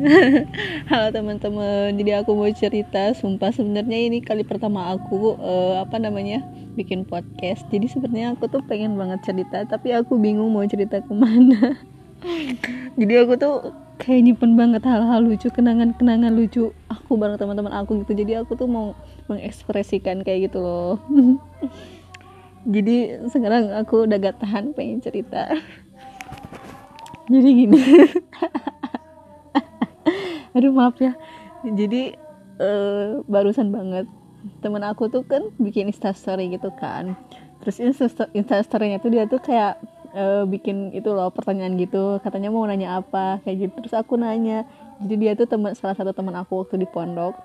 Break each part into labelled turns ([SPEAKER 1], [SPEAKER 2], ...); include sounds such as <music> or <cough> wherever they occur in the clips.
[SPEAKER 1] <laughs> Halo teman-teman, jadi aku mau cerita. Sumpah sebenarnya ini kali pertama aku uh, apa namanya bikin podcast. Jadi sebenarnya aku tuh pengen banget cerita, tapi aku bingung mau cerita ke mana. <laughs> jadi aku tuh kayak nyimpen banget hal-hal lucu, kenangan-kenangan lucu aku bareng teman-teman aku gitu. Jadi aku tuh mau mengekspresikan kayak gitu loh. <laughs> jadi sekarang aku udah gak tahan pengen cerita. jadi gini. Aduh maaf ya. Jadi uh, barusan banget temen aku tuh kan bikin instastory gitu kan. Terus instastorynya tuh dia tuh kayak uh, bikin itu loh pertanyaan gitu. Katanya mau nanya apa kayak gitu. Terus aku nanya. Jadi dia tuh teman salah satu teman aku waktu di pondok.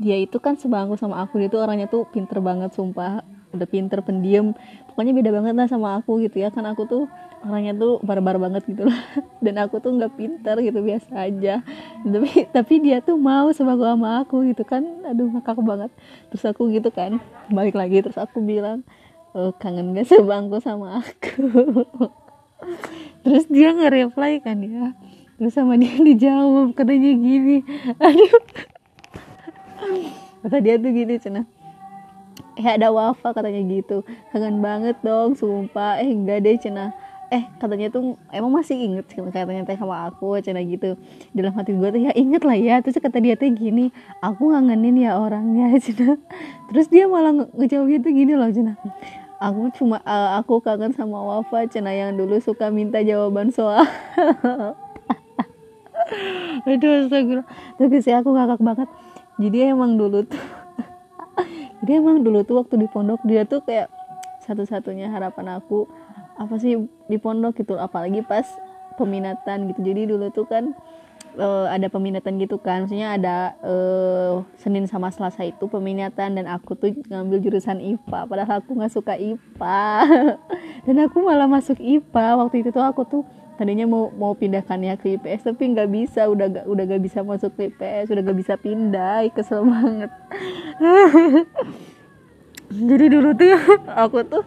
[SPEAKER 1] Dia itu kan sebangku sama aku dia tuh orangnya tuh pinter banget sumpah udah pinter pendiam. Pokoknya beda banget lah sama aku gitu ya. Kan aku tuh orangnya tuh barbar banget gitu loh <laughs> dan aku tuh nggak pinter gitu biasa aja. Tapi tapi dia tuh mau sebangku sama aku gitu kan. Aduh ngakak banget. Terus aku gitu kan balik lagi. Terus aku bilang oh, kangen gak sebangku sama aku? <laughs> Terus dia nge-reply kan ya. Terus sama dia <laughs> dijawab katanya gini. Aduh. Kata dia tuh gini cina eh ada wafa katanya gitu. Kangen banget dong sumpah. Eh enggak deh cina. Eh katanya tuh emang masih inget katanya teh sama aku cina gitu. Dalam hati gue tuh ya inget lah ya. Terus kata dia tuh gini aku ngangenin ya orangnya <laughs> cina. Terus dia malah ngejawabnya tuh gini loh cina. Aku cuma uh, aku kangen sama Wafa cina yang dulu suka minta jawaban soal. <laughs> Aduh astagfirullah. Terus sih aku ngakak banget. Jadi emang dulu tuh jadi emang dulu tuh waktu di pondok dia tuh kayak satu-satunya harapan aku apa sih di pondok? gitu. Apalagi pas peminatan gitu. Jadi dulu tuh kan uh, ada peminatan gitu kan. Maksudnya ada uh, Senin sama Selasa itu peminatan dan aku tuh ngambil jurusan IPA padahal aku nggak suka IPA <laughs> dan aku malah masuk IPA waktu itu tuh aku tuh tadinya mau mau pindahkannya ke IPS tapi nggak bisa. Udah gak, udah gak bisa masuk ke IPS udah gak bisa pindah. Kesel <laughs> banget <laughs> jadi dulu tuh aku tuh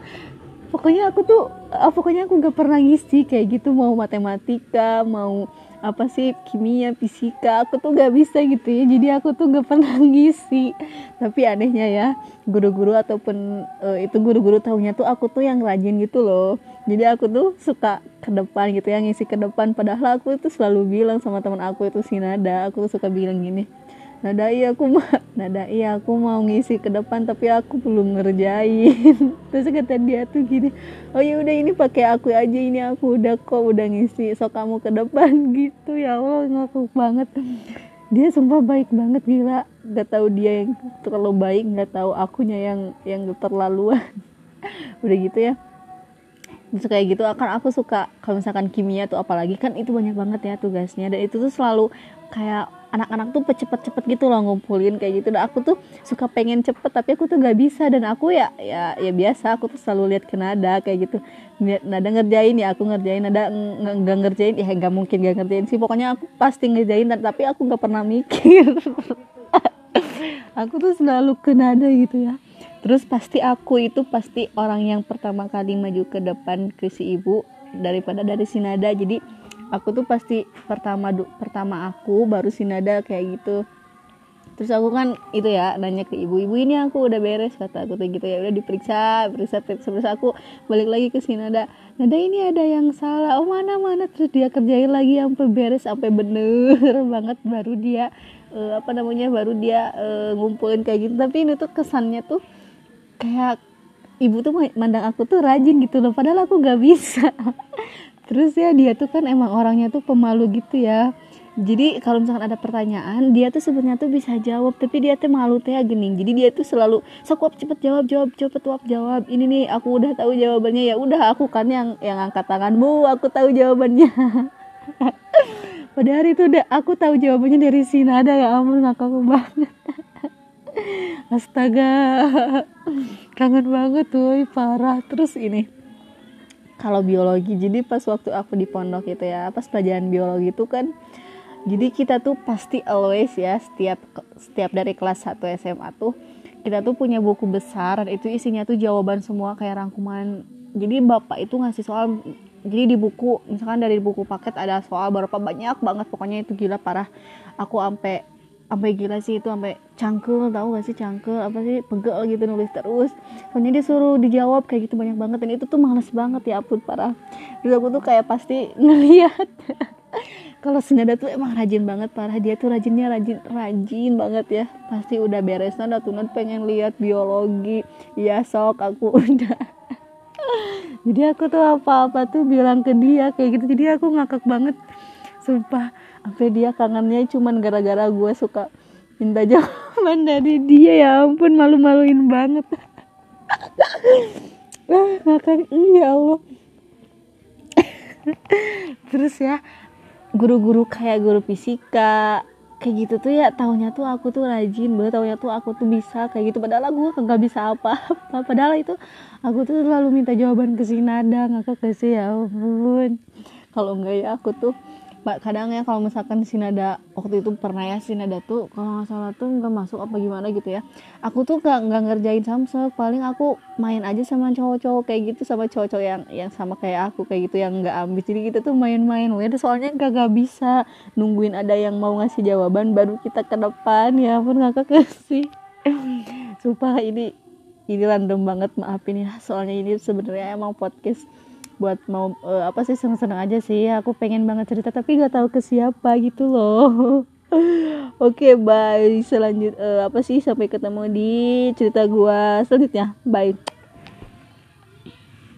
[SPEAKER 1] pokoknya aku tuh ah, pokoknya aku nggak pernah ngisi kayak gitu mau matematika mau apa sih kimia fisika aku tuh nggak bisa gitu ya. Jadi aku tuh nggak pernah <laughs> ngisi. Tapi anehnya ya guru-guru ataupun uh, itu guru-guru tahunya tuh aku tuh yang rajin gitu loh. Jadi aku tuh suka ke depan gitu ya ngisi ke depan. Padahal aku itu selalu bilang sama teman aku itu si Nada aku tuh suka bilang gini nada iya aku mau <laughs> nada iya aku mau ngisi ke depan tapi aku belum ngerjain. <laughs> Terus kata dia tuh gini oh ya udah ini pakai aku aja ini aku udah kok udah ngisi so kamu ke depan. <laughs> Gitu ya allah ngaku banget. Dia sumpah baik banget gila. Gak tahu dia yang terlalu baik gak tahu akunya yang yang terlaluan udah gitu ya. Terus kayak gitu akan aku suka kalau misalkan kimia tuh apalagi kan itu banyak banget ya tugasnya. Dan itu tuh selalu kayak anak-anak tuh cepet-cepet gitu loh ngumpulin kayak gitu. Dan aku tuh suka pengen cepet tapi aku tuh gak bisa. Dan aku ya ya ya biasa aku tuh selalu lihat ke nada kayak gitu. Nada ngerjain ya aku ngerjain. Nada nggak ngerjain ya nggak mungkin gak ngerjain sih. Pokoknya aku pasti ngerjain tapi aku nggak pernah mikir. <laughs> Aku tuh selalu ke nada gitu ya. Terus pasti aku itu pasti orang yang pertama kali maju ke depan ke si ibu daripada dari si nada. Jadi aku tuh pasti pertama pertama aku baru sinada kayak gitu. Terus aku kan itu ya nanya ke ibu-ibu ini aku udah beres kata aku tuh gitu. Ya udah diperiksa periksa terus aku balik lagi ke sinada nada. Ini ada yang salah. Oh mana mana? Terus dia kerjain lagi sampai beres sampai bener <laughs> banget. Baru dia uh, apa namanya baru dia uh, ngumpulin kayak gitu. Tapi ini tuh kesannya tuh kayak ibu tuh mandang aku tuh rajin gitu loh padahal aku gak bisa <laughs> terus ya dia tuh kan emang orangnya tuh pemalu gitu ya. Jadi kalau misalkan ada pertanyaan dia tuh sebenarnya tuh bisa jawab tapi dia tuh malu teh gini. Jadi dia tuh selalu sok cepet jawab jawab cepet jawab jawab. Ini nih aku udah tahu jawabannya. Ya udah aku kan yang yang angkat tanganmu aku tahu jawabannya. <laughs> Pada hari itu udah aku tahu jawabannya dari Sinada ya ampun ngakak banget. <laughs> Astaga. <laughs> Kangen banget tuh parah. Terus ini kalau biologi jadi pas waktu aku di pondok itu ya pas pelajaran biologi itu kan jadi kita tuh pasti always ya setiap setiap dari kelas 1 SMA tuh kita tuh punya buku besar dan itu isinya tuh jawaban semua kayak rangkuman. Jadi bapak itu ngasih soal jadi di buku misalkan dari buku paket ada soal berapa banyak banget pokoknya itu gila parah. Aku sampai sampai gila sih itu sampai cangkel tahu gak sih cangkel apa sih pegel gitu nulis terus. Pokoknya dia suruh dijawab kayak gitu banyak banget dan itu tuh males banget ya ampun parah. Terus aku tuh kayak pasti <laughs> ngeliat. Kalau Senada tuh emang rajin banget parah. Dia tuh rajinnya rajin rajin banget ya. Pasti udah beres nada tuh pengen lihat biologi. Ya sok aku <laughs> udah. Jadi aku tuh apa-apa tuh bilang ke dia kayak gitu. Jadi aku ngakak banget sumpah sampai dia kangennya cuman gara-gara gue suka minta jawaban dari dia. Ya ampun malu-maluin banget. <laughs> Ah ngakak ya Allah. <laughs> Terus ya guru-guru kayak guru fisika kayak gitu tuh ya tahunya tuh aku tuh rajin banget tahunya tuh aku tuh bisa kayak gitu. Padahal aku nggak bisa apa-apa. Padahal itu aku tuh selalu minta jawaban ke si nada ngakak ke si ya ampun. Kalau enggak ya aku tuh kadang ya kalau misalkan si nada waktu itu pernah ya si nada tuh kalau nggak salah tuh nggak masuk apa gimana gitu ya. Aku tuh nggak nggak ngerjain samsek paling aku main aja sama cowok-cowok kayak gitu sama cowok-cowok yang yang sama kayak aku kayak gitu yang nggak ambis. Jadi kita tuh main-main ya soalnya nggak nggak bisa nungguin ada yang mau ngasih jawaban baru kita ke depan. Ya pun nggak kasih sumpah ini ini random banget maafin ya. Soalnya ini sebenarnya emang podcast buat mau uh, apa sih seneng-seneng aja sih aku pengen banget cerita tapi gak tahu ke siapa gitu loh <laughs> Oke, okay, bye. Selanjut uh, apa sih sampai ketemu di cerita gua selanjutnya. Bye.